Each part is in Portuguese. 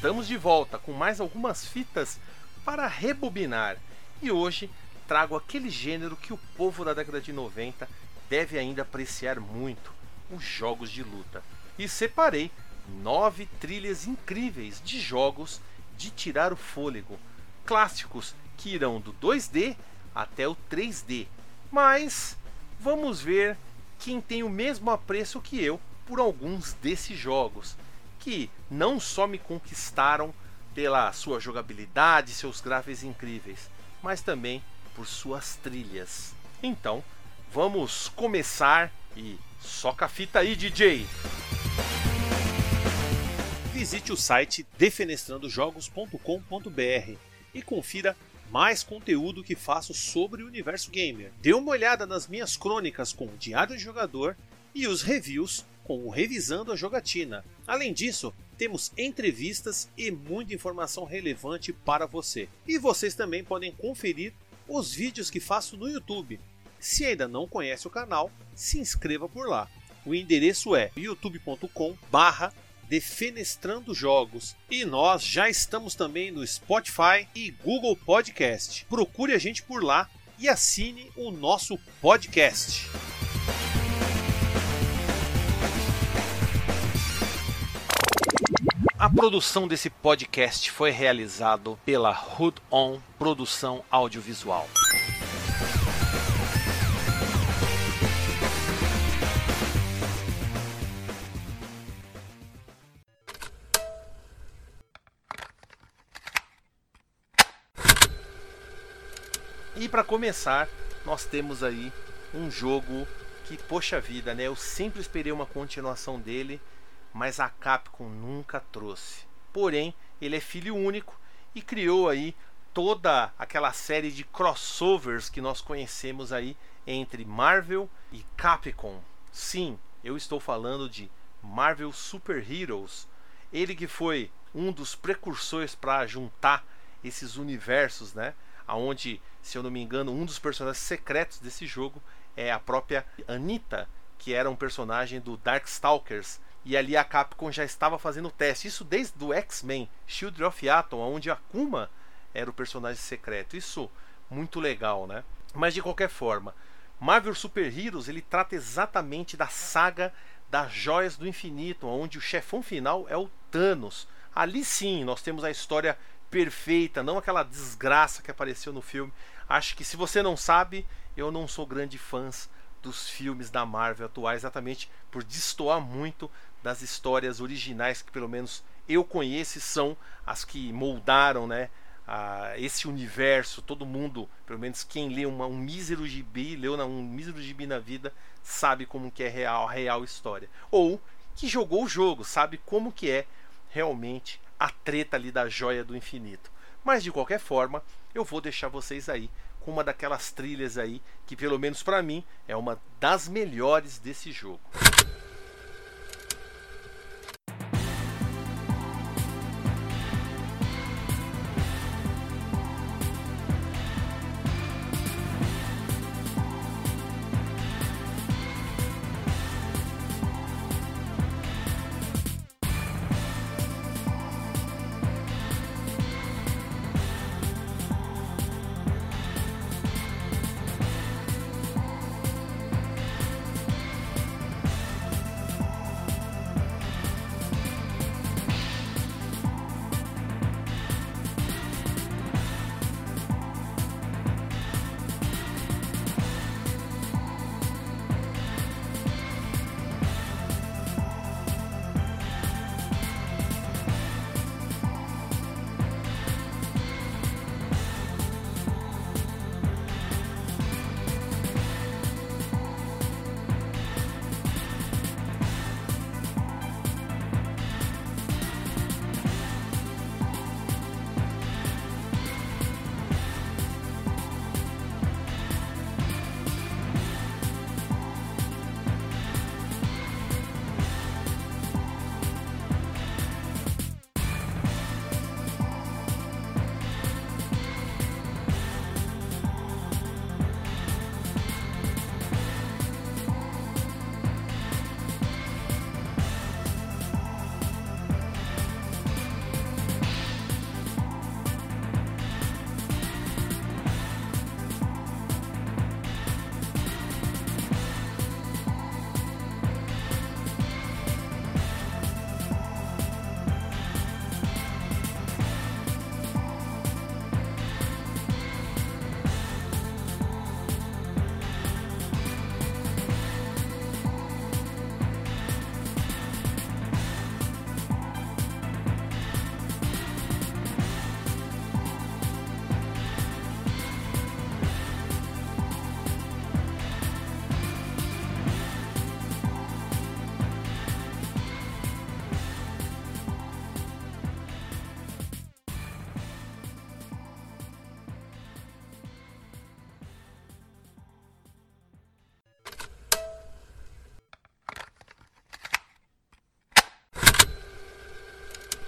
estamos de volta com mais algumas fitas para rebobinar. E hoje trago aquele gênero que o povo da década de 90 deve ainda apreciar muito: os jogos de luta. E separei nove trilhas incríveis de jogos de tirar o fôlego, clássicos que irão do 2D até o 3D. Mas vamos ver quem tem o mesmo apreço que eu por alguns desses jogos, que não só me conquistaram pela sua jogabilidade, seus gráficos incríveis, mas também por suas trilhas. Então, vamos começar e soca a fita aí, DJ! Visite o site defenestrandojogos.com.br e confira mais conteúdo que faço sobre o universo gamer. Dê uma olhada nas minhas crônicas com o Diário de Jogador e os reviews com o Revisando a Jogatina. Além disso, temos entrevistas e muita informação relevante para você. E vocês também podem conferir os vídeos que faço no YouTube. Se ainda não conhece o canal, se inscreva por lá. O endereço é youtube.com barra Defenestrando Jogos. E nós já estamos também no Spotify e Google Podcast. Procure a gente por lá e assine o nosso podcast. A produção desse podcast foi realizado pela Hood On Produção Audiovisual. E para começar, nós temos aí um jogo que, poxa vida, né? Eu sempre esperei uma continuação dele, mas a Capcom nunca trouxe. Porém, ele é filho único e criou aí toda aquela série de crossovers que nós conhecemos aí entre Marvel e Capcom. Sim, eu estou falando de Marvel Super Heroes. Ele que foi um dos precursores para juntar esses universos, né? Aonde se eu não me engano, um dos personagens secretos desse jogo é a própria Anita, que era um personagem do Darkstalkers. E ali a Capcom já estava fazendo o teste. Isso desde o X-Men, Shield of Atom, onde Akuma era o personagem secreto. Isso muito legal, né? Mas de qualquer forma, Marvel Super Heroes ele trata exatamente da saga das Joias do Infinito, onde o chefão final é o Thanos. Ali sim, nós temos a história perfeita, não aquela desgraça que apareceu no filme. Acho que se você não sabe, eu não sou grande fã dos filmes da Marvel atuais, exatamente por destoar muito das histórias originais que pelo menos eu conheço são as que moldaram, né, a esse universo. Todo mundo, pelo menos quem lê uma, um mísero gibi, leu um mísero gibi na vida, sabe como que é real, a real história. Ou que jogou o jogo, sabe como que é realmente a treta ali da joia do infinito. Mas de qualquer forma, eu vou deixar vocês aí com uma daquelas trilhas aí que pelo menos para mim é uma das melhores desse jogo.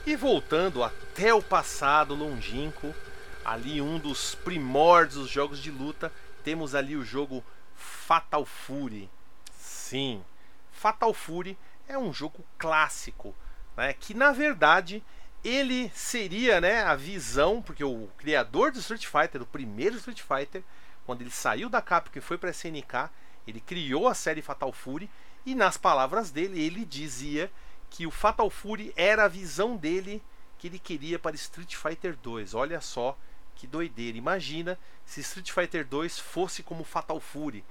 E voltando até o passado longínquo, ali um dos primórdios dos jogos de luta, temos ali o jogo Fatal Fury. Sim, Fatal Fury é um jogo clássico, né, que na verdade ele seria né, a visão, porque o criador do Street Fighter, o primeiro Street Fighter, quando ele saiu da Capcom e foi para a SNK, ele criou a série Fatal Fury e nas palavras dele ele dizia que o Fatal Fury era a visão dele que ele queria para Street Fighter 2. Olha só que doideira. Imagina se Street Fighter 2 fosse como Fatal Fury.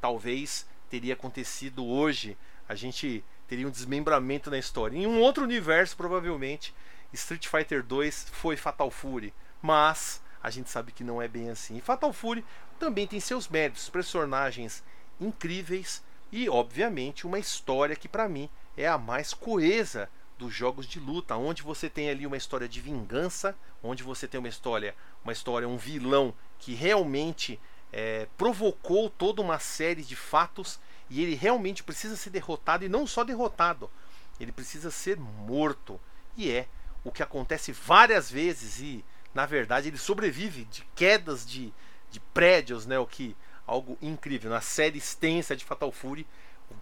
Talvez teria acontecido hoje. A gente teria um desmembramento na história. Em um outro universo, provavelmente, Street Fighter 2 foi Fatal Fury, mas a gente sabe que não é bem assim. E Fatal Fury também tem seus méritos, personagens incríveis e, obviamente, uma história que para mim é a mais coesa dos jogos de luta, onde você tem ali uma história de vingança, onde você tem uma história, uma história, um vilão que realmente é, provocou toda uma série de fatos e ele realmente precisa ser derrotado e não só derrotado, ele precisa ser morto. E é o que acontece várias vezes e na verdade ele sobrevive de quedas de, de prédios, né? O que algo incrível. Na série extensa de Fatal Fury,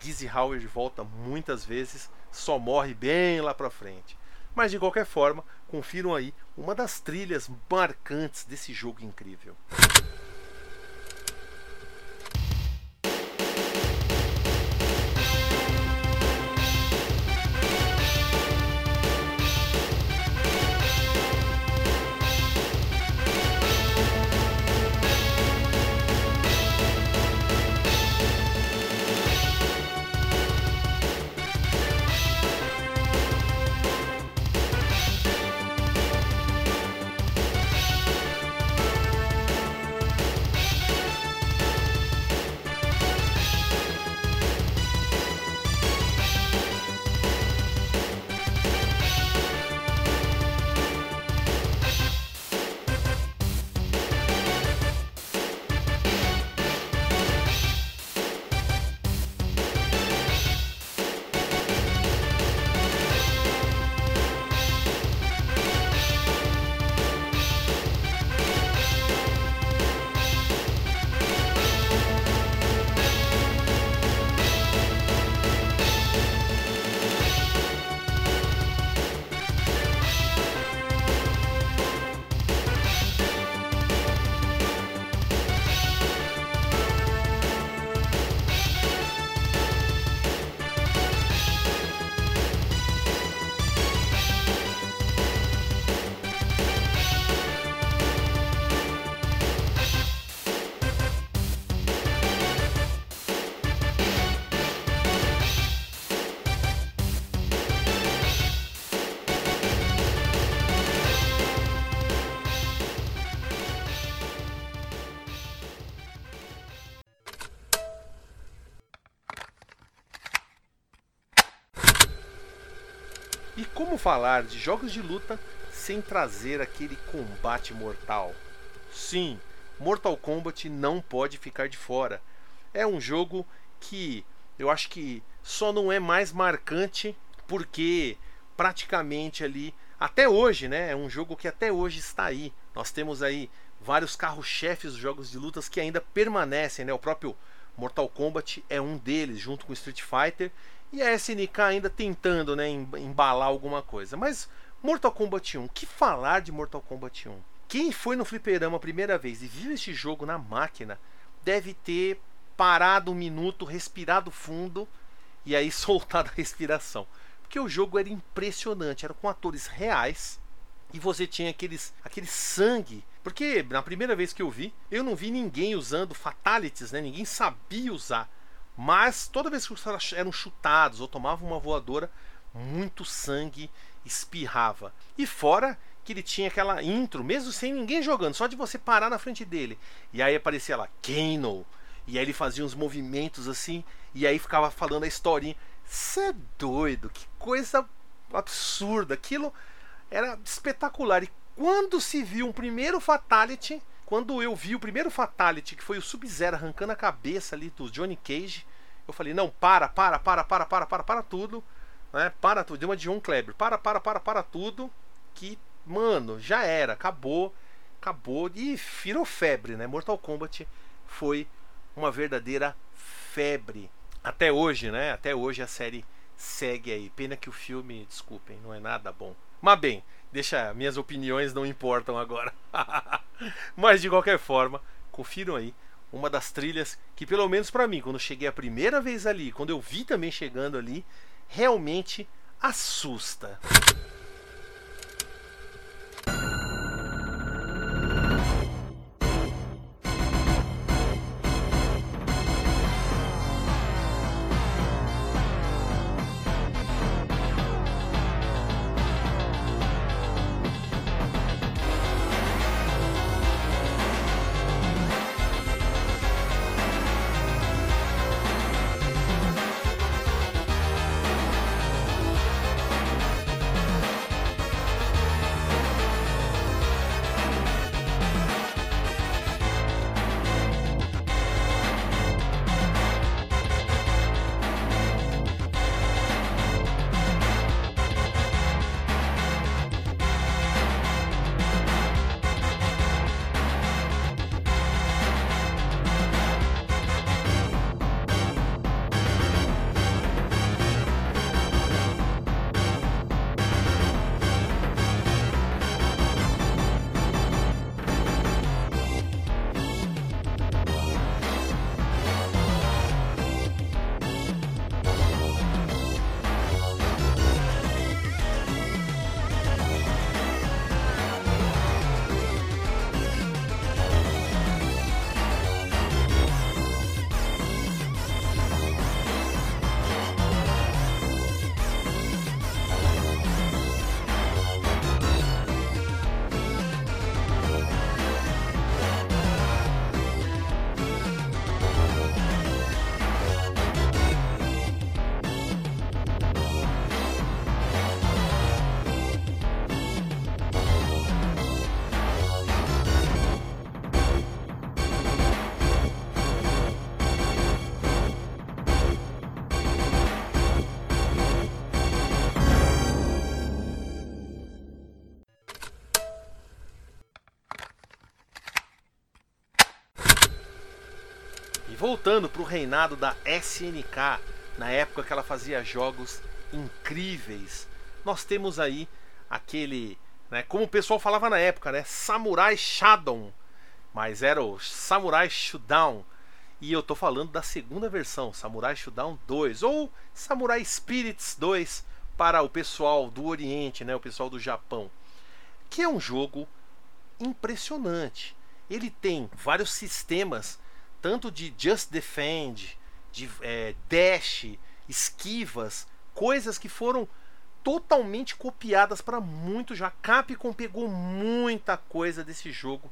Gizzy Howard volta muitas vezes, só morre bem lá pra frente. Mas de qualquer forma, confiram aí uma das trilhas marcantes desse jogo incrível. Falar de jogos de luta sem trazer aquele combate mortal? Sim, Mortal Kombat não pode ficar de fora. É um jogo que eu acho que só não é mais marcante porque praticamente ali até hoje, né? É um jogo que até hoje está aí. Nós temos aí vários carros-chefes dos jogos de lutas que ainda permanecem, né? O próprio Mortal Kombat é um deles, junto com Street Fighter e a SNK ainda tentando né, embalar alguma coisa. Mas Mortal Kombat 1, que falar de Mortal Kombat 1? Quem foi no fliperama a primeira vez e viu esse jogo na máquina deve ter parado um minuto, respirado fundo e aí soltado a respiração. Porque o jogo era impressionante, era com atores reais e você tinha aqueles, aquele sangue. Porque na primeira vez que eu vi, eu não vi ninguém usando fatalities, né? ninguém sabia usar. Mas toda vez que os caras eram chutados ou tomavam uma voadora, muito sangue espirrava. E fora que ele tinha aquela intro, mesmo sem ninguém jogando, só de você parar na frente dele. E aí aparecia lá, Kano. E aí ele fazia uns movimentos assim, e aí ficava falando a historinha. Você é doido, que coisa absurda. Aquilo era espetacular. E quando se viu um primeiro Fatality, quando eu vi o primeiro Fatality, que foi o Sub-Zero arrancando a cabeça ali do Johnny Cage, eu falei: não, para, para, para, para, para, para, para tudo. né? Para tudo, deu uma de John Kleber. Para, para, para, para tudo. Que, mano, já era, acabou. Acabou e virou febre, né? Mortal Kombat foi uma verdadeira febre. Até hoje, né? Até hoje a série segue aí. Pena que o filme, desculpem, não é nada bom. Mas bem, deixa, minhas opiniões não importam agora. Mas de qualquer forma, confiram aí uma das trilhas que pelo menos para mim, quando cheguei a primeira vez ali, quando eu vi também chegando ali, realmente assusta. Voltando para o reinado da SNK, na época que ela fazia jogos incríveis, nós temos aí aquele, né, como o pessoal falava na época, né, Samurai Shadow, mas era o Samurai Shodown. E eu tô falando da segunda versão, Samurai Shodown 2 ou Samurai Spirits 2 para o pessoal do Oriente, né, o pessoal do Japão, que é um jogo impressionante. Ele tem vários sistemas tanto de Just Defend, de é, Dash, esquivas, coisas que foram totalmente copiadas para muito já. Capcom pegou muita coisa desse jogo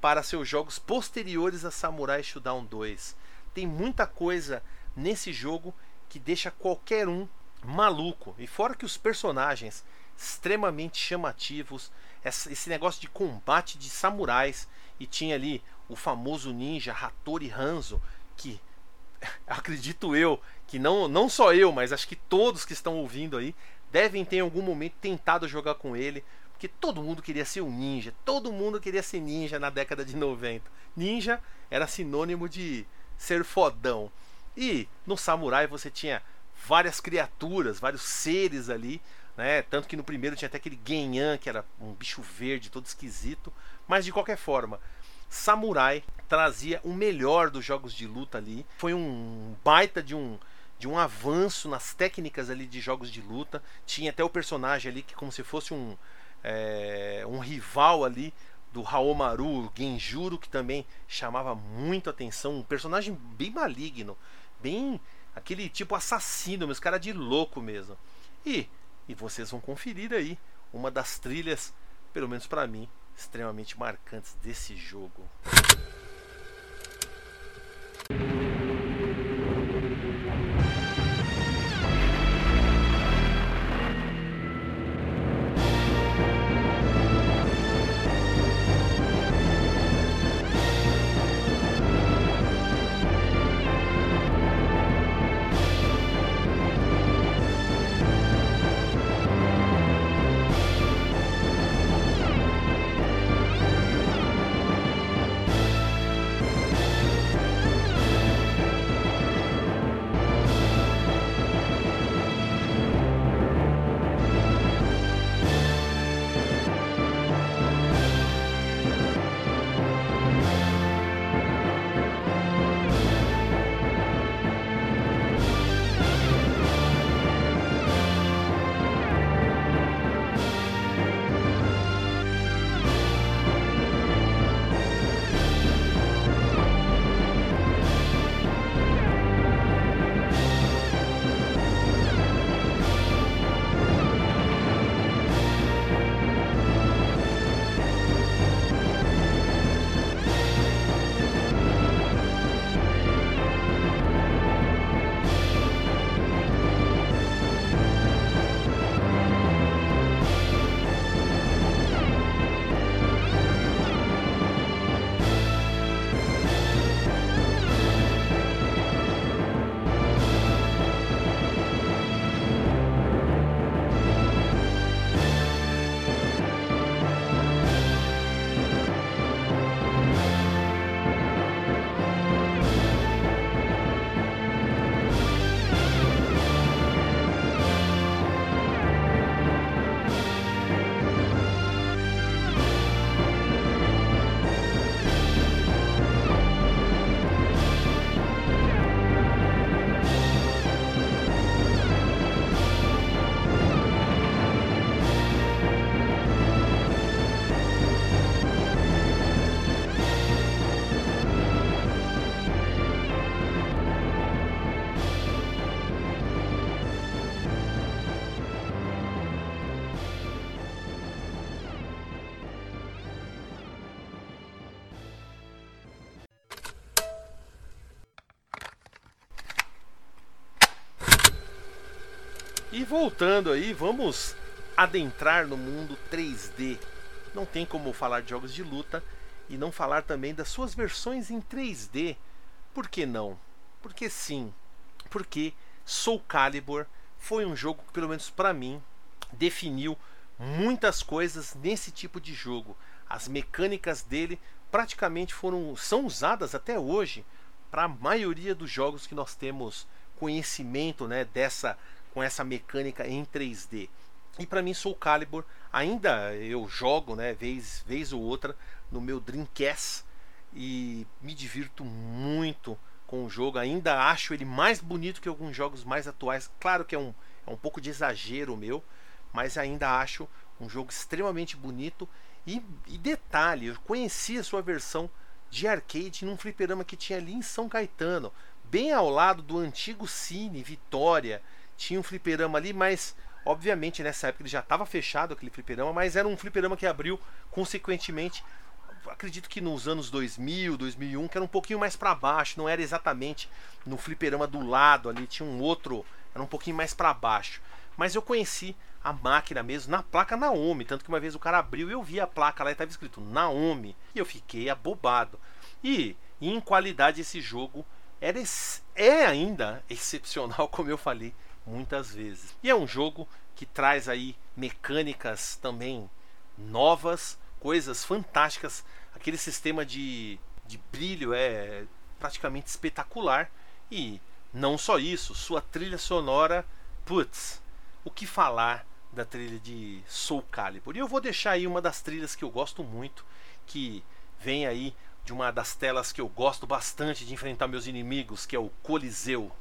para seus jogos posteriores a Samurai Shodown 2. Tem muita coisa nesse jogo que deixa qualquer um maluco. E fora que os personagens extremamente chamativos, esse negócio de combate de samurais e tinha ali o famoso ninja Hattori Hanzo, que acredito eu que não, não só eu, mas acho que todos que estão ouvindo aí devem ter em algum momento tentado jogar com ele, porque todo mundo queria ser um ninja, todo mundo queria ser ninja na década de 90. Ninja era sinônimo de ser fodão. E no samurai você tinha várias criaturas, vários seres ali, né? Tanto que no primeiro tinha até aquele Genyan, que era um bicho verde todo esquisito, mas de qualquer forma, Samurai trazia o melhor dos jogos de luta ali. Foi um baita de um de um avanço nas técnicas ali de jogos de luta. Tinha até o personagem ali que como se fosse um é, um rival ali do Haomaru, Genjuro, que também chamava muito atenção. Um personagem bem maligno, bem aquele tipo assassino, mas cara de louco mesmo. E, e vocês vão conferir aí uma das trilhas, pelo menos para mim, extremamente marcantes desse jogo. Voltando aí, vamos adentrar no mundo 3D. Não tem como falar de jogos de luta e não falar também das suas versões em 3D. Por que não? Porque sim. Porque Soul Calibur foi um jogo que, pelo menos para mim, definiu muitas coisas nesse tipo de jogo. As mecânicas dele praticamente foram são usadas até hoje para a maioria dos jogos que nós temos conhecimento, né, dessa com essa mecânica em 3D. E para mim Soul Calibur ainda eu jogo, né, vez vez ou outra no meu Dreamcast e me divirto muito com o jogo. Ainda acho ele mais bonito que alguns jogos mais atuais. Claro que é um, é um pouco de exagero meu, mas ainda acho um jogo extremamente bonito. E, e detalhe, eu conheci a sua versão de arcade num fliperama que tinha ali em São Caetano, bem ao lado do antigo Cine Vitória. Tinha um fliperama ali, mas obviamente nessa época ele já estava fechado aquele fliperama, mas era um fliperama que abriu consequentemente acredito que nos anos 2000, 2001, que era um pouquinho mais para baixo, não era exatamente no fliperama do lado ali, tinha um outro, era um pouquinho mais para baixo. Mas eu conheci a máquina mesmo na placa Naomi, tanto que uma vez o cara abriu e eu vi a placa lá e estava escrito Naomi, e eu fiquei abobado. E em qualidade esse jogo era, é ainda excepcional, como eu falei muitas vezes. E é um jogo que traz aí mecânicas também novas, coisas fantásticas. Aquele sistema de, de brilho é praticamente espetacular. E não só isso, sua trilha sonora, putz, o que falar da trilha de Soul Calibur? E eu vou deixar aí uma das trilhas que eu gosto muito, que vem aí de uma das telas que eu gosto bastante de enfrentar meus inimigos, que é o Coliseu.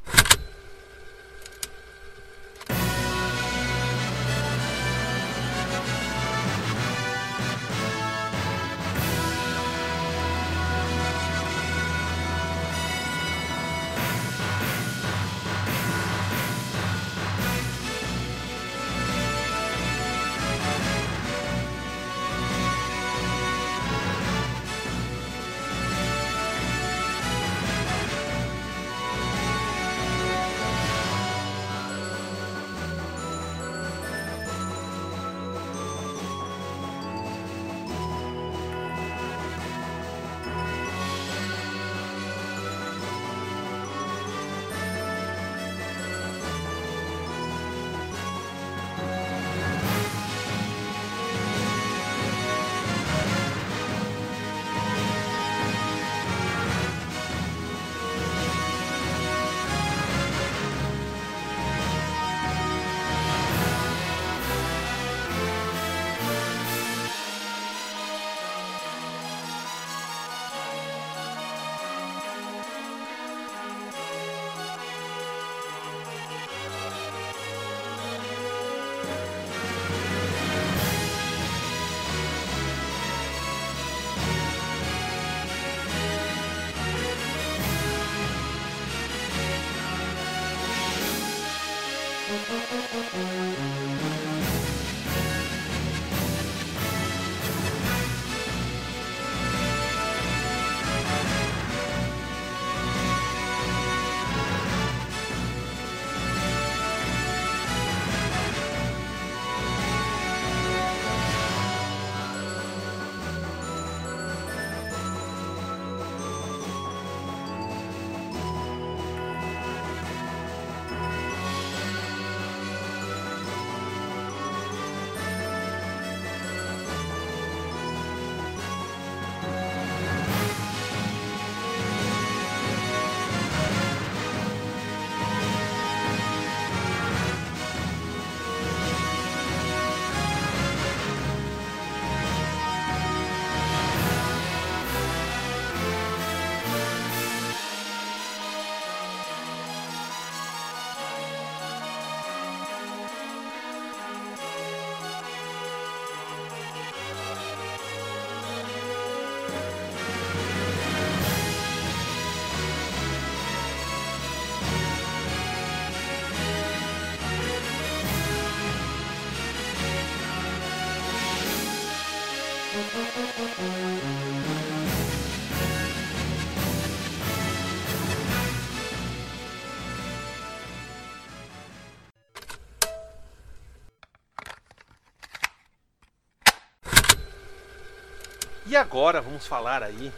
E agora vamos falar aí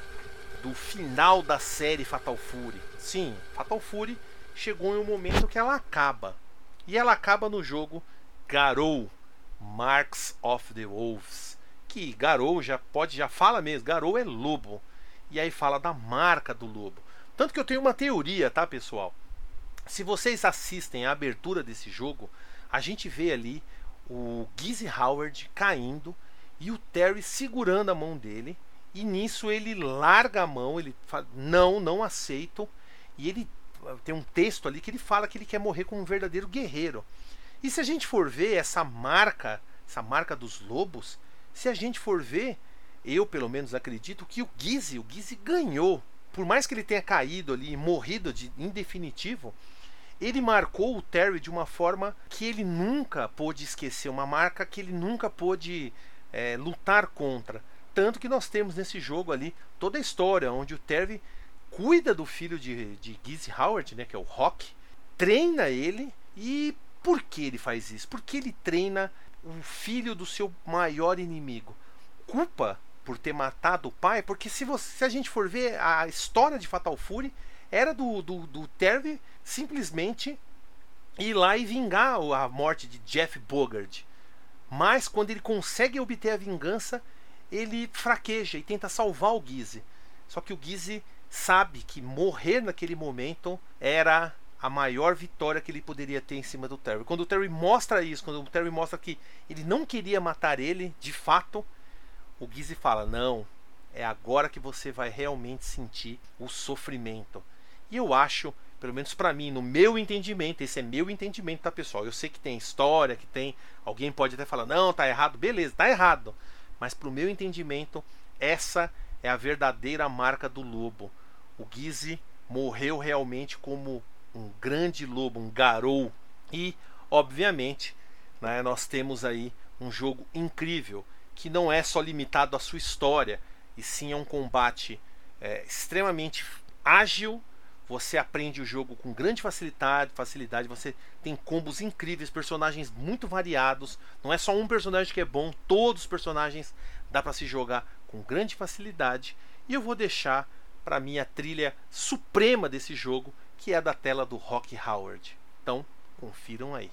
do final da série Fatal Fury. Sim, Fatal Fury chegou em um momento que ela acaba. E ela acaba no jogo Garou Marks of the Wolves. Que Garou já pode, já fala mesmo, Garou é lobo. E aí fala da marca do lobo. Tanto que eu tenho uma teoria, tá, pessoal? Se vocês assistem a abertura desse jogo, a gente vê ali o Gizzy Howard caindo e o Terry segurando a mão dele. E nisso ele larga a mão, ele fala: Não, não aceito. E ele tem um texto ali que ele fala que ele quer morrer como um verdadeiro guerreiro. E se a gente for ver essa marca, essa marca dos lobos, se a gente for ver, eu pelo menos acredito que o Gizzy, o Gizzy ganhou. Por mais que ele tenha caído ali e morrido de, em definitivo, ele marcou o Terry de uma forma que ele nunca pôde esquecer, uma marca que ele nunca pôde é, lutar contra. Tanto que nós temos nesse jogo ali toda a história onde o Terry cuida do filho de, de Gizzy Howard, né, que é o Rock, treina ele e por que ele faz isso? Porque ele treina o filho do seu maior inimigo. Culpa por ter matado o pai, porque se, você, se a gente for ver a história de Fatal Fury, era do, do, do Terry simplesmente ir lá e vingar a morte de Jeff Bogard. Mas quando ele consegue obter a vingança, ele fraqueja e tenta salvar o Gizzy. Só que o Gizzy sabe que morrer naquele momento era a maior vitória que ele poderia ter em cima do Terry. Quando o Terry mostra isso, quando o Terry mostra que ele não queria matar ele, de fato, o Gizzy fala: "Não, é agora que você vai realmente sentir o sofrimento". E eu acho, pelo menos para mim, no meu entendimento, esse é meu entendimento, tá, pessoal? Eu sei que tem história, que tem, alguém pode até falar: "Não, tá errado". Beleza, tá errado. Mas pro meu entendimento, essa é a verdadeira marca do lobo o Gizzy morreu realmente como um grande lobo, um garou. E, obviamente, né, nós temos aí um jogo incrível que não é só limitado à sua história, e sim é um combate é, extremamente ágil. Você aprende o jogo com grande facilidade, facilidade. Você tem combos incríveis, personagens muito variados. Não é só um personagem que é bom, todos os personagens dá para se jogar com grande facilidade. E eu vou deixar para mim a trilha suprema desse jogo, que é da tela do Rock Howard. Então, confiram aí.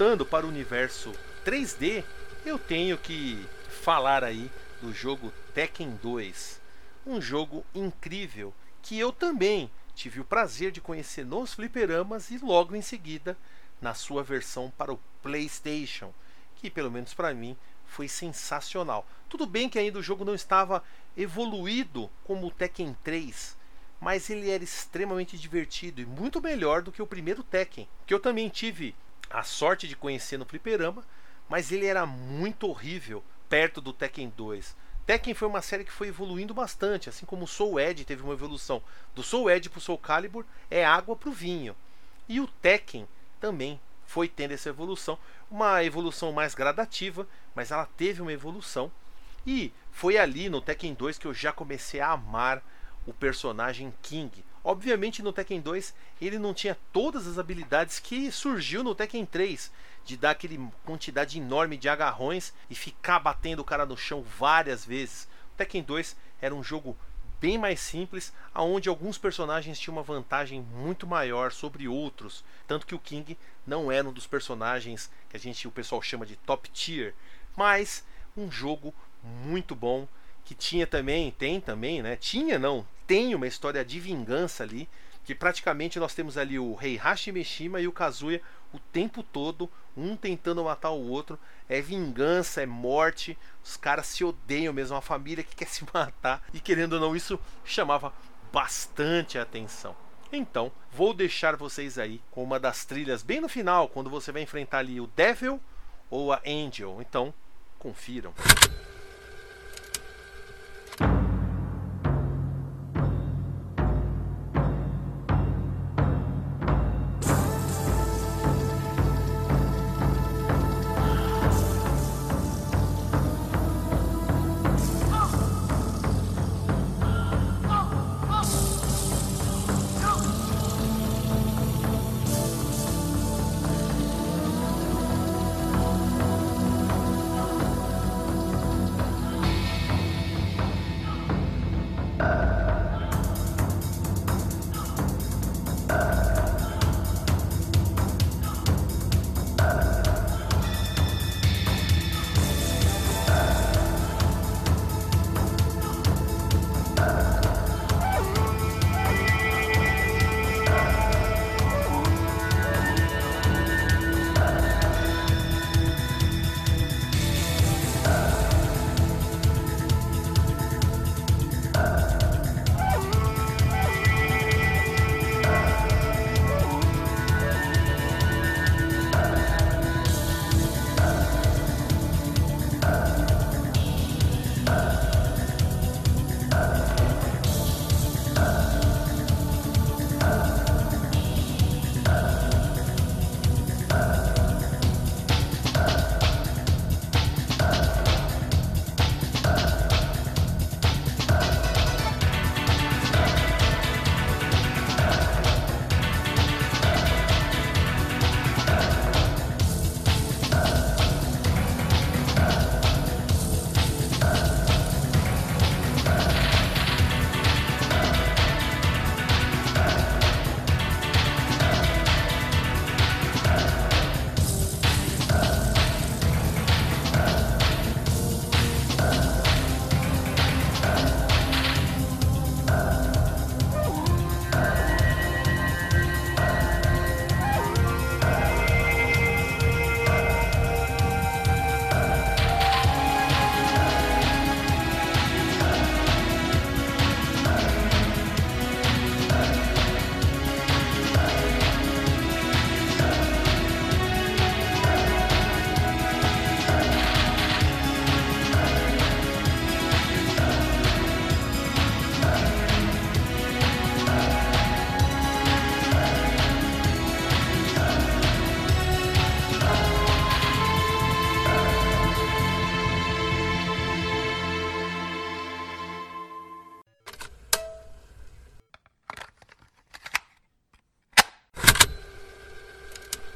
Voltando para o universo 3D, eu tenho que falar aí do jogo Tekken 2. Um jogo incrível que eu também tive o prazer de conhecer nos fliperamas e logo em seguida na sua versão para o PlayStation, que pelo menos para mim foi sensacional. Tudo bem que ainda o jogo não estava evoluído como o Tekken 3, mas ele era extremamente divertido e muito melhor do que o primeiro Tekken, que eu também tive a sorte de conhecer no fliperama, mas ele era muito horrível perto do Tekken 2. Tekken foi uma série que foi evoluindo bastante, assim como o Soul Edge teve uma evolução do Soul Edge para o Soul Calibur, é água para o vinho. E o Tekken também foi tendo essa evolução, uma evolução mais gradativa, mas ela teve uma evolução. E foi ali no Tekken 2 que eu já comecei a amar o personagem King. Obviamente no Tekken 2 ele não tinha todas as habilidades que surgiu no Tekken 3, de dar aquele quantidade enorme de agarrões e ficar batendo o cara no chão várias vezes. O Tekken 2 era um jogo bem mais simples, aonde alguns personagens tinham uma vantagem muito maior sobre outros, tanto que o King não era um dos personagens que a gente o pessoal chama de top tier, mas um jogo muito bom que tinha também, tem também, né? Tinha não, tem uma história de vingança ali, que praticamente nós temos ali o rei Hashimeshima e o Kazuya o tempo todo, um tentando matar o outro. É vingança, é morte. Os caras se odeiam mesmo, uma família que quer se matar. E querendo ou não, isso chamava bastante atenção. Então, vou deixar vocês aí com uma das trilhas bem no final, quando você vai enfrentar ali o Devil ou a Angel. Então, confiram.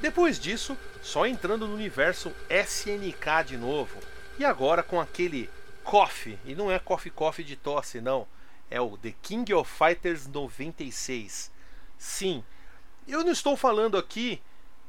Depois disso, só entrando no universo SNK de novo. E agora com aquele Coffee, e não é Coffee Coffee de tosse, não. É o The King of Fighters 96. Sim, eu não estou falando aqui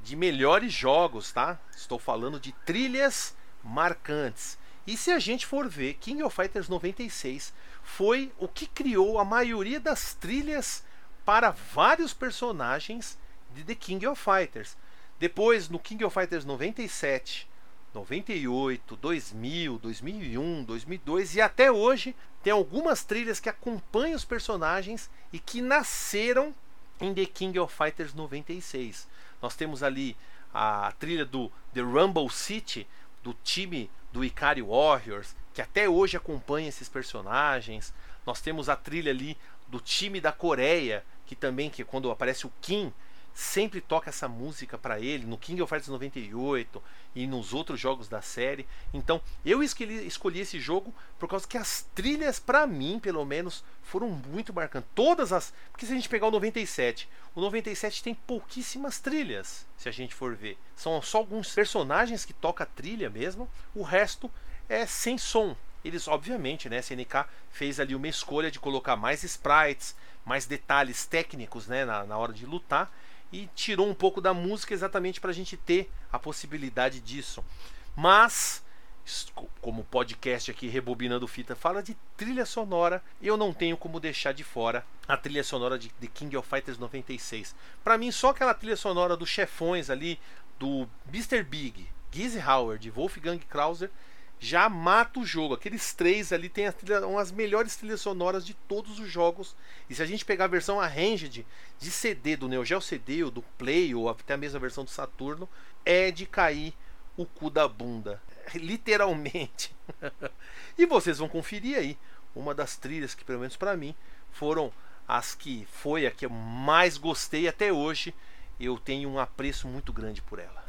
de melhores jogos, tá? Estou falando de trilhas marcantes. E se a gente for ver, King of Fighters 96 foi o que criou a maioria das trilhas para vários personagens de The King of Fighters. Depois, no King of Fighters 97, 98, 2000, 2001, 2002 e até hoje, tem algumas trilhas que acompanham os personagens e que nasceram em The King of Fighters 96. Nós temos ali a trilha do The Rumble City, do time do Ikari Warriors, que até hoje acompanha esses personagens. Nós temos a trilha ali do time da Coreia, que também que quando aparece o Kim, sempre toca essa música para ele no King of Fighters 98 e nos outros jogos da série. Então, eu escolhi, escolhi esse jogo por causa que as trilhas para mim, pelo menos, foram muito marcantes. Todas as, porque se a gente pegar o 97, o 97 tem pouquíssimas trilhas, se a gente for ver. São só alguns personagens que tocam a trilha mesmo, o resto é sem som. Eles, obviamente, né, a SNK fez ali uma escolha de colocar mais sprites, mais detalhes técnicos né, na, na hora de lutar e tirou um pouco da música exatamente para a gente ter a possibilidade disso. Mas, como o podcast aqui Rebobinando Fita fala de trilha sonora, eu não tenho como deixar de fora a trilha sonora de The King of Fighters 96. Para mim, só aquela trilha sonora dos chefões ali, do Mr. Big, Gizzy Howard e Wolfgang Krauser já mata o jogo. Aqueles três ali têm trilha, umas melhores trilhas sonoras de todos os jogos. E se a gente pegar a versão arranged de CD, do Neo Geo CD, ou do Play, ou até a mesma versão do Saturno, é de cair o cu da bunda. Literalmente. e vocês vão conferir aí uma das trilhas que, pelo menos para mim, foram as que foi a que eu mais gostei até hoje. Eu tenho um apreço muito grande por ela.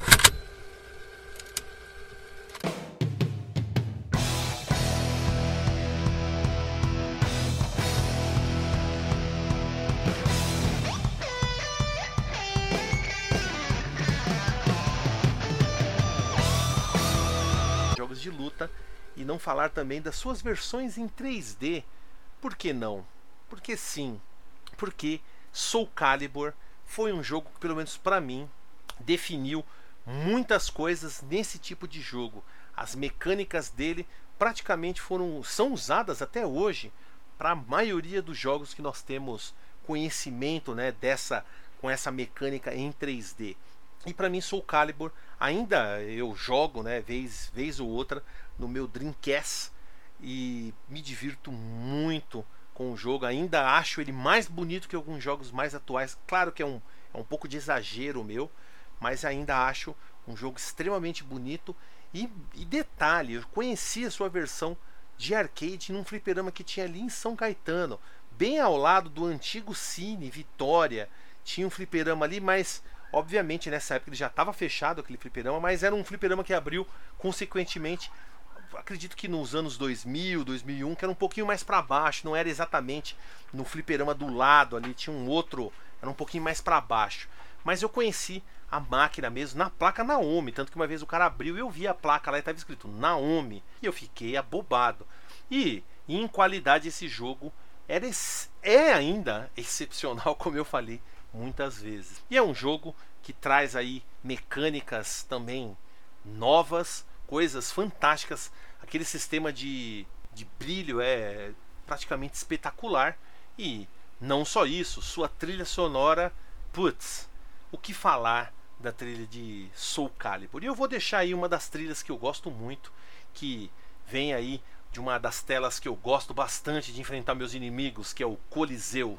E não falar também das suas versões em 3D. Por que não? Porque sim. Porque Soul Calibur foi um jogo que, pelo menos para mim, definiu muitas coisas nesse tipo de jogo. As mecânicas dele praticamente foram são usadas até hoje para a maioria dos jogos que nós temos conhecimento, né, dessa com essa mecânica em 3D. E para mim Soul Calibur ainda eu jogo, né, vez vez ou outra no meu Dreamcast e me divirto muito com o jogo. Ainda acho ele mais bonito que alguns jogos mais atuais. Claro que é um, é um pouco de exagero meu, mas ainda acho um jogo extremamente bonito. E, e detalhe, eu conheci a sua versão de arcade num fliperama que tinha ali em São Caetano, bem ao lado do antigo Cine Vitória. Tinha um fliperama ali, mas Obviamente, nessa época ele já estava fechado aquele fliperama, mas era um fliperama que abriu consequentemente, acredito que nos anos 2000, 2001, que era um pouquinho mais para baixo, não era exatamente no fliperama do lado ali, tinha um outro, era um pouquinho mais para baixo. Mas eu conheci a máquina mesmo na placa Naomi, tanto que uma vez o cara abriu e eu vi a placa lá e estava escrito Naomi, e eu fiquei abobado. E em qualidade esse jogo era, é ainda excepcional, como eu falei muitas vezes. E é um jogo que traz aí mecânicas também novas, coisas fantásticas. Aquele sistema de, de brilho é praticamente espetacular. E não só isso, sua trilha sonora, putz, o que falar da trilha de Soul Calibur? E eu vou deixar aí uma das trilhas que eu gosto muito, que vem aí de uma das telas que eu gosto bastante de enfrentar meus inimigos, que é o Coliseu.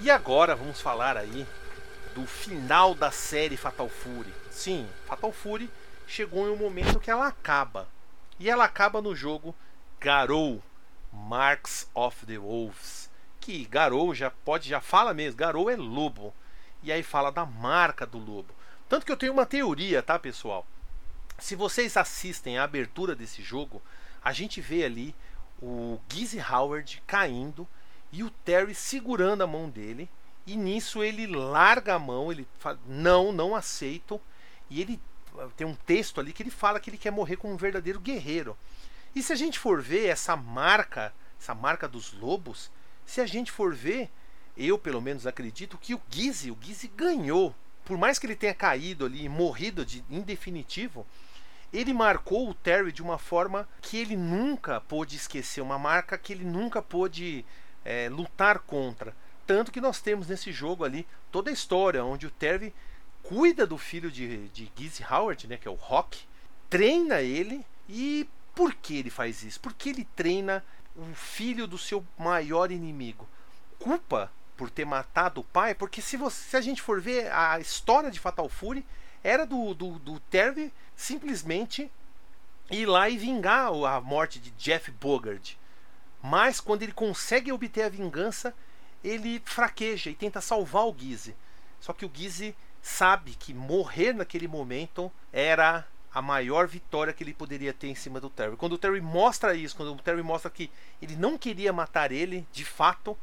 E agora vamos falar aí do final da série Fatal Fury. Sim, Fatal Fury chegou em um momento que ela acaba. E ela acaba no jogo Garou Marks of the Wolves. Que Garou já pode, já fala mesmo, Garou é lobo. E aí fala da marca do lobo. Tanto que eu tenho uma teoria, tá, pessoal? Se vocês assistem a abertura desse jogo, a gente vê ali o Gizzy Howard caindo e o Terry segurando a mão dele. E nisso ele larga a mão, ele fala: Não, não aceito. E ele tem um texto ali que ele fala que ele quer morrer como um verdadeiro guerreiro. E se a gente for ver essa marca, essa marca dos lobos, se a gente for ver, eu pelo menos acredito que o Gizzy, o Gizzy ganhou. Por mais que ele tenha caído ali e morrido de, em definitivo, ele marcou o Terry de uma forma que ele nunca pôde esquecer, uma marca que ele nunca pôde é, lutar contra. Tanto que nós temos nesse jogo ali toda a história onde o Terry cuida do filho de, de Gizzy Howard, né, que é o Rock, treina ele e por que ele faz isso? Porque ele treina o filho do seu maior inimigo. Culpa por ter matado o pai, porque se, você, se a gente for ver a história de Fatal Fury, era do, do, do Terry simplesmente ir lá e vingar a morte de Jeff Bogard. Mas quando ele consegue obter a vingança, ele fraqueja e tenta salvar o Gizzy. Só que o Gizzy sabe que morrer naquele momento era a maior vitória que ele poderia ter em cima do Terry. Quando o Terry mostra isso, quando o Terry mostra que ele não queria matar ele, de fato,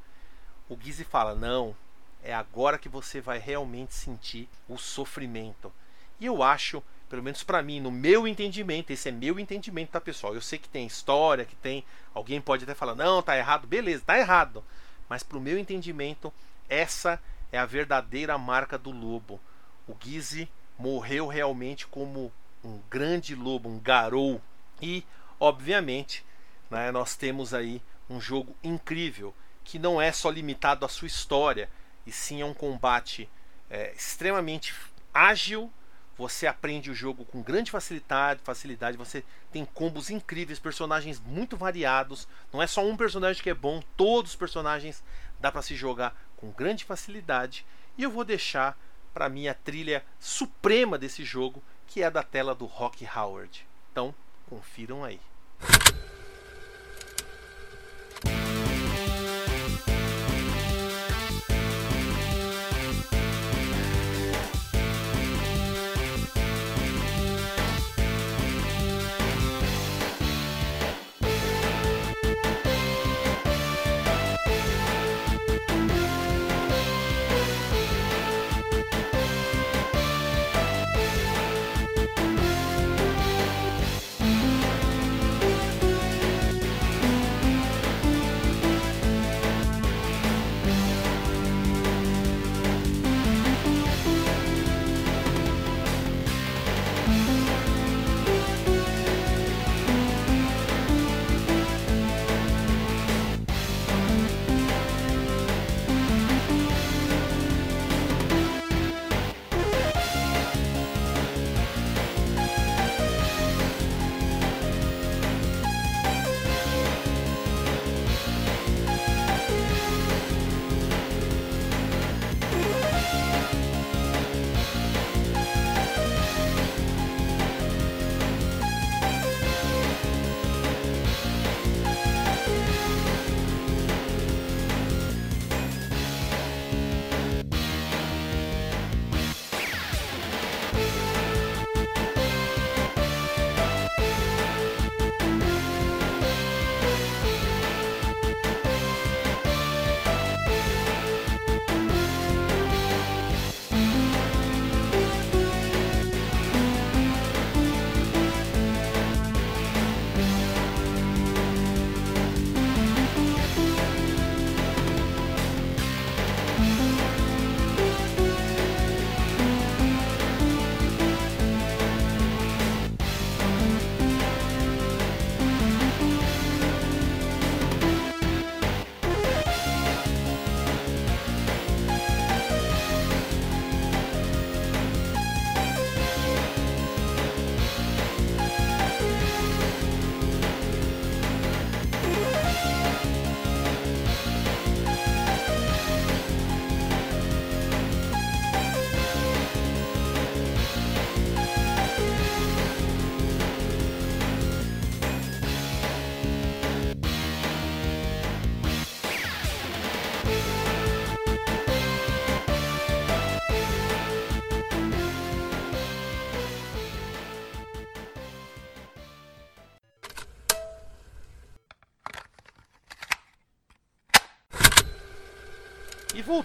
o Gizzy fala: "Não, é agora que você vai realmente sentir o sofrimento". E eu acho pelo menos para mim, no meu entendimento, esse é meu entendimento, tá, pessoal? Eu sei que tem história, que tem. Alguém pode até falar, não, tá errado, beleza, tá errado. Mas pro meu entendimento, essa é a verdadeira marca do lobo. O Gizzy morreu realmente como um grande lobo, um garou. E, obviamente, né, nós temos aí um jogo incrível que não é só limitado à sua história, e sim é um combate é, extremamente ágil você aprende o jogo com grande facilidade, facilidade, você tem combos incríveis, personagens muito variados. Não é só um personagem que é bom, todos os personagens dá para se jogar com grande facilidade. E eu vou deixar para minha trilha suprema desse jogo, que é da tela do Rock Howard. Então, confiram aí.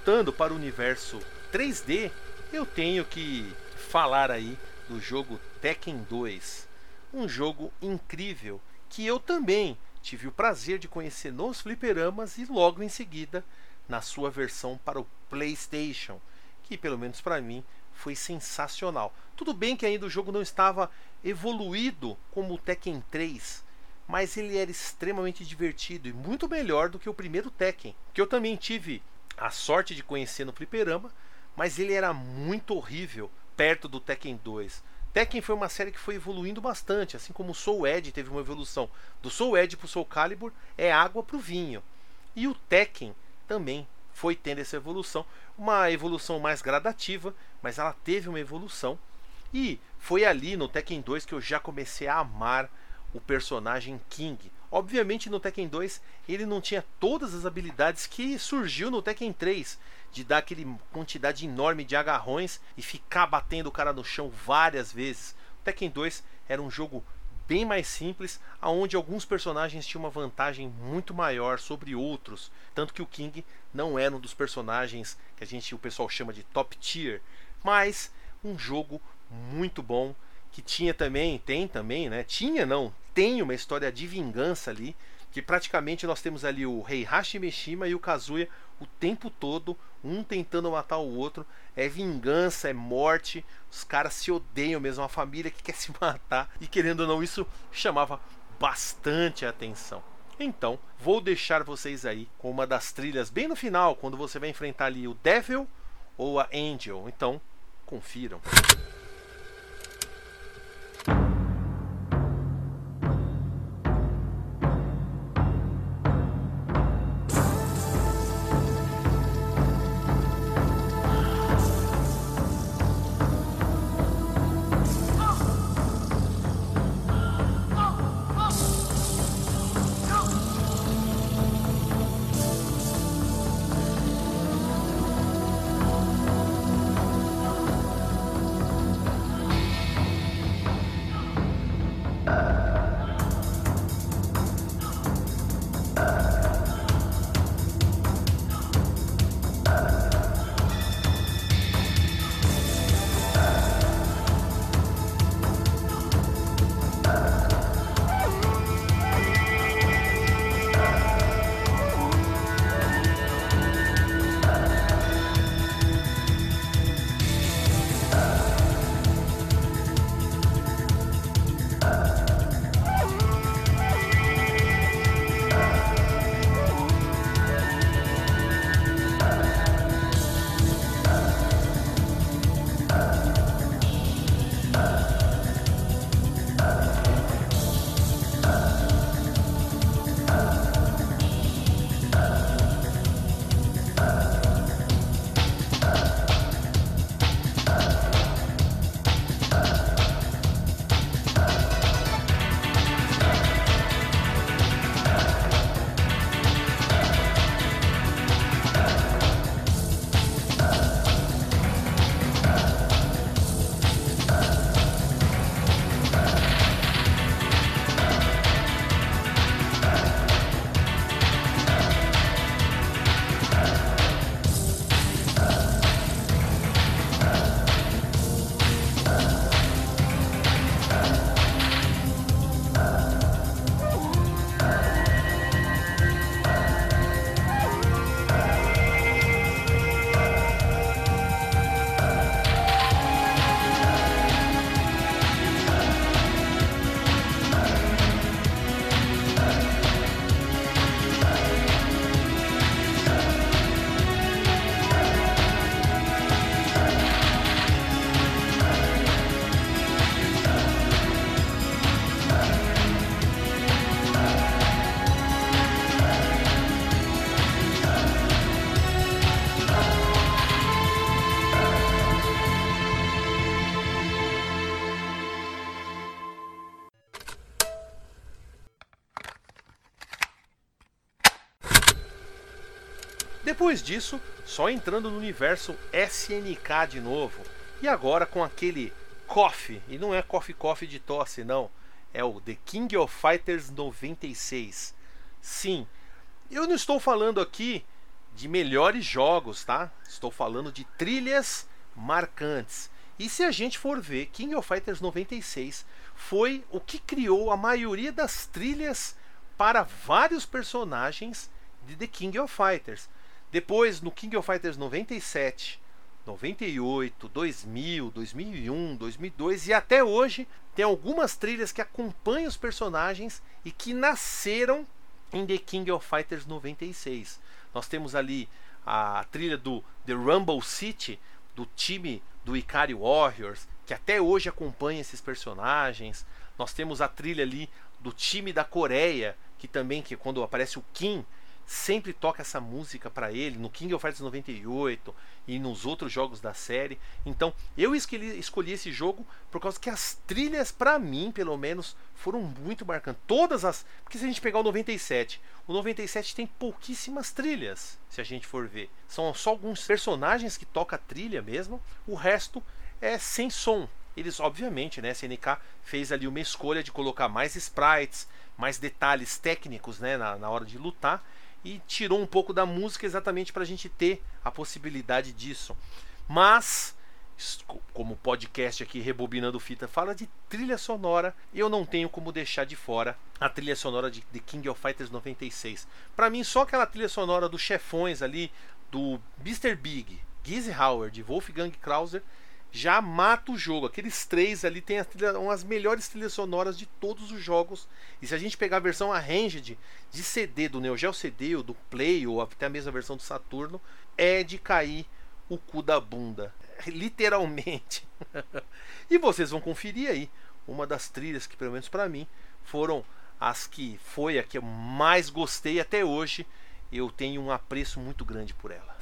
voltando para o universo 3D, eu tenho que falar aí do jogo Tekken 2. Um jogo incrível que eu também tive o prazer de conhecer nos fliperamas e logo em seguida na sua versão para o PlayStation, que pelo menos para mim foi sensacional. Tudo bem que ainda o jogo não estava evoluído como o Tekken 3, mas ele era extremamente divertido e muito melhor do que o primeiro Tekken, que eu também tive a sorte de conhecer no fliperama, mas ele era muito horrível perto do Tekken 2. Tekken foi uma série que foi evoluindo bastante, assim como o Soul Edge teve uma evolução do Soul Edge o Soul Calibur, é água para o vinho. E o Tekken também foi tendo essa evolução, uma evolução mais gradativa, mas ela teve uma evolução. E foi ali no Tekken 2 que eu já comecei a amar o personagem King. Obviamente no Tekken 2 ele não tinha todas as habilidades que surgiu no Tekken 3, de dar aquele quantidade enorme de agarrões e ficar batendo o cara no chão várias vezes. O Tekken 2 era um jogo bem mais simples, aonde alguns personagens tinham uma vantagem muito maior sobre outros, tanto que o King não era um dos personagens que a gente o pessoal chama de top tier, mas um jogo muito bom que tinha também, tem também, né? Tinha não, tem uma história de vingança ali, que praticamente nós temos ali o rei Hashimeshima e o Kazuya o tempo todo, um tentando matar o outro. É vingança, é morte. Os caras se odeiam mesmo, uma família que quer se matar. E querendo ou não, isso chamava bastante a atenção. Então, vou deixar vocês aí com uma das trilhas bem no final, quando você vai enfrentar ali o Devil ou a Angel. Então, confiram. Depois disso, só entrando no universo SNK de novo. E agora com aquele Coffee. E não é Coffee Coffee de tosse, não. É o The King of Fighters 96. Sim, eu não estou falando aqui de melhores jogos, tá? Estou falando de trilhas marcantes. E se a gente for ver, King of Fighters 96 foi o que criou a maioria das trilhas para vários personagens de The King of Fighters. Depois, no King of Fighters 97, 98, 2000, 2001, 2002 e até hoje tem algumas trilhas que acompanham os personagens e que nasceram em The King of Fighters 96. Nós temos ali a trilha do The Rumble City, do time do Ikari Warriors, que até hoje acompanha esses personagens. Nós temos a trilha ali do time da Coreia, que também que quando aparece o Kim, sempre toca essa música para ele no King of Fighters 98 e nos outros jogos da série. Então, eu escolhi, escolhi esse jogo por causa que as trilhas para mim, pelo menos, foram muito marcantes. Todas as, porque se a gente pegar o 97, o 97 tem pouquíssimas trilhas, se a gente for ver. São só alguns personagens que tocam a trilha mesmo, o resto é sem som. Eles, obviamente, né, a SNK fez ali uma escolha de colocar mais sprites, mais detalhes técnicos né, na, na hora de lutar e tirou um pouco da música exatamente para a gente ter a possibilidade disso. Mas, como o podcast aqui Rebobinando Fita fala de trilha sonora, eu não tenho como deixar de fora a trilha sonora de The King of Fighters 96. Para mim, só aquela trilha sonora dos chefões ali, do Mr. Big, Gizzy Howard, Wolfgang Krauser, já mata o jogo. Aqueles três ali tem trilha, umas melhores trilhas sonoras de todos os jogos. E se a gente pegar a versão arranged de CD do Neo Geo CD ou do Play ou até a mesma versão do Saturno, é de cair o cu da bunda, literalmente. e vocês vão conferir aí uma das trilhas que pelo menos para mim foram as que foi a que eu mais gostei até hoje. Eu tenho um apreço muito grande por ela.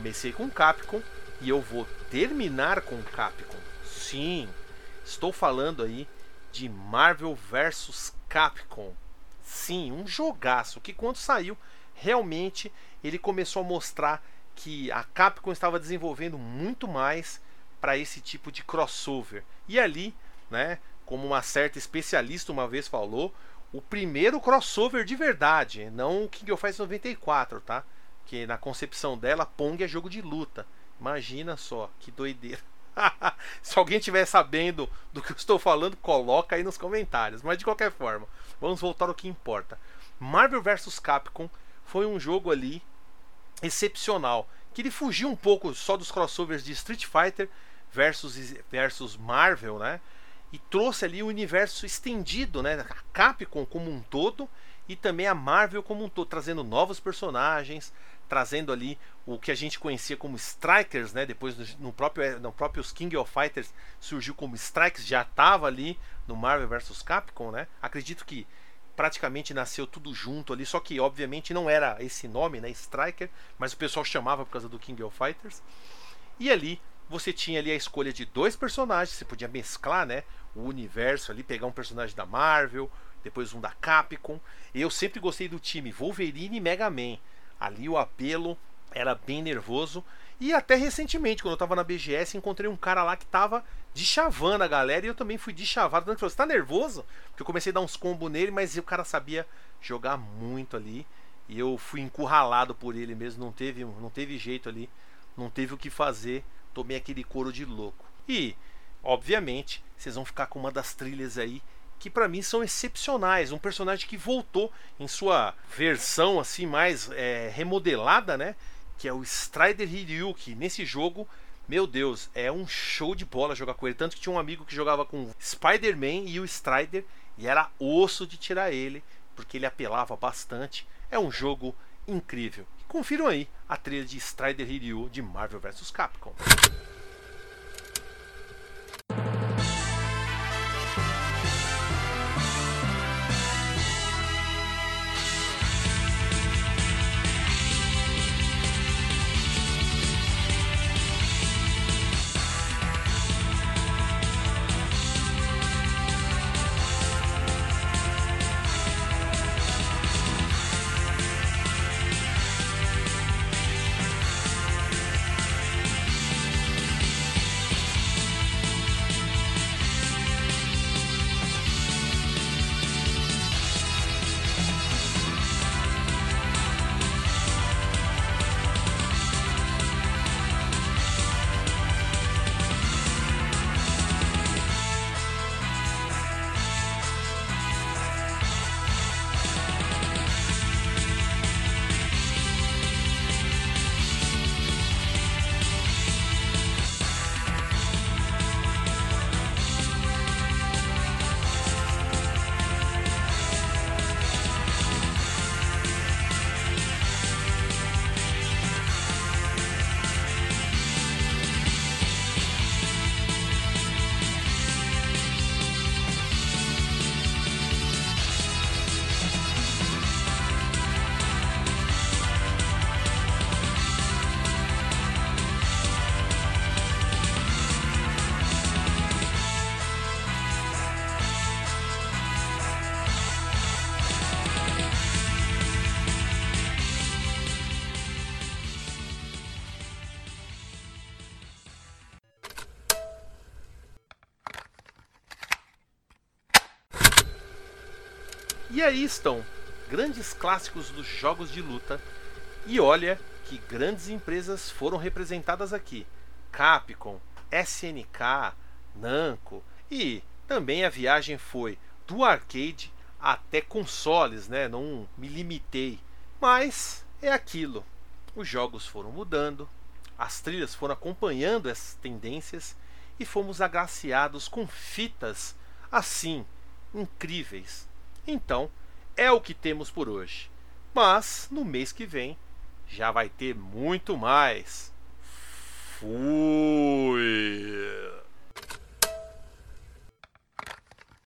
Comecei com Capcom e eu vou terminar com Capcom. Sim, estou falando aí de Marvel vs Capcom. Sim, um jogaço que quando saiu, realmente ele começou a mostrar que a Capcom estava desenvolvendo muito mais para esse tipo de crossover. E ali, né, como uma certa especialista uma vez falou, o primeiro crossover de verdade, não o King of Fighters 94, tá? Que na concepção dela, Pong é jogo de luta. Imagina só, que doideira. Se alguém estiver sabendo do que eu estou falando, coloca aí nos comentários. Mas de qualquer forma, vamos voltar ao que importa. Marvel vs Capcom foi um jogo ali excepcional, que ele fugiu um pouco só dos crossovers de Street Fighter versus, versus Marvel, né? E trouxe ali o universo estendido, né? A Capcom como um todo e também a Marvel como um todo, trazendo novos personagens, trazendo ali o que a gente conhecia como Strikers, né? Depois no próprio no próprio King of Fighters surgiu como Strikers, já estava ali no Marvel vs Capcom, né? Acredito que praticamente nasceu tudo junto ali, só que obviamente não era esse nome, né, Striker, mas o pessoal chamava por causa do King of Fighters. E ali você tinha ali a escolha de dois personagens, você podia mesclar, né, o universo ali, pegar um personagem da Marvel, depois um da Capcom. Eu sempre gostei do time Wolverine e Mega Man. Ali o apelo era bem nervoso. E até recentemente, quando eu tava na BGS, encontrei um cara lá que tava de chavando a galera e eu também fui de chavado. Você tá nervoso? Porque eu comecei a dar uns combos nele, mas o cara sabia jogar muito ali. E eu fui encurralado por ele mesmo, não teve, não teve jeito ali, não teve o que fazer. Tomei aquele couro de louco. E, obviamente, vocês vão ficar com uma das trilhas aí que para mim são excepcionais. Um personagem que voltou em sua versão assim mais é, remodelada, né? Que é o Strider Hiryu, que nesse jogo, meu Deus, é um show de bola jogar com ele. Tanto que tinha um amigo que jogava com Spider-Man e o Strider e era osso de tirar ele, porque ele apelava bastante. É um jogo incrível. Confiram aí a trilha de Strider Hiryu de Marvel vs Capcom. E aí estão grandes clássicos dos jogos de luta. E olha que grandes empresas foram representadas aqui: Capcom, SNK, Namco e também a viagem foi do arcade até consoles, né? Não me limitei, mas é aquilo. Os jogos foram mudando, as trilhas foram acompanhando essas tendências e fomos agraciados com fitas assim incríveis então, é o que temos por hoje. Mas no mês que vem já vai ter muito mais. Fui!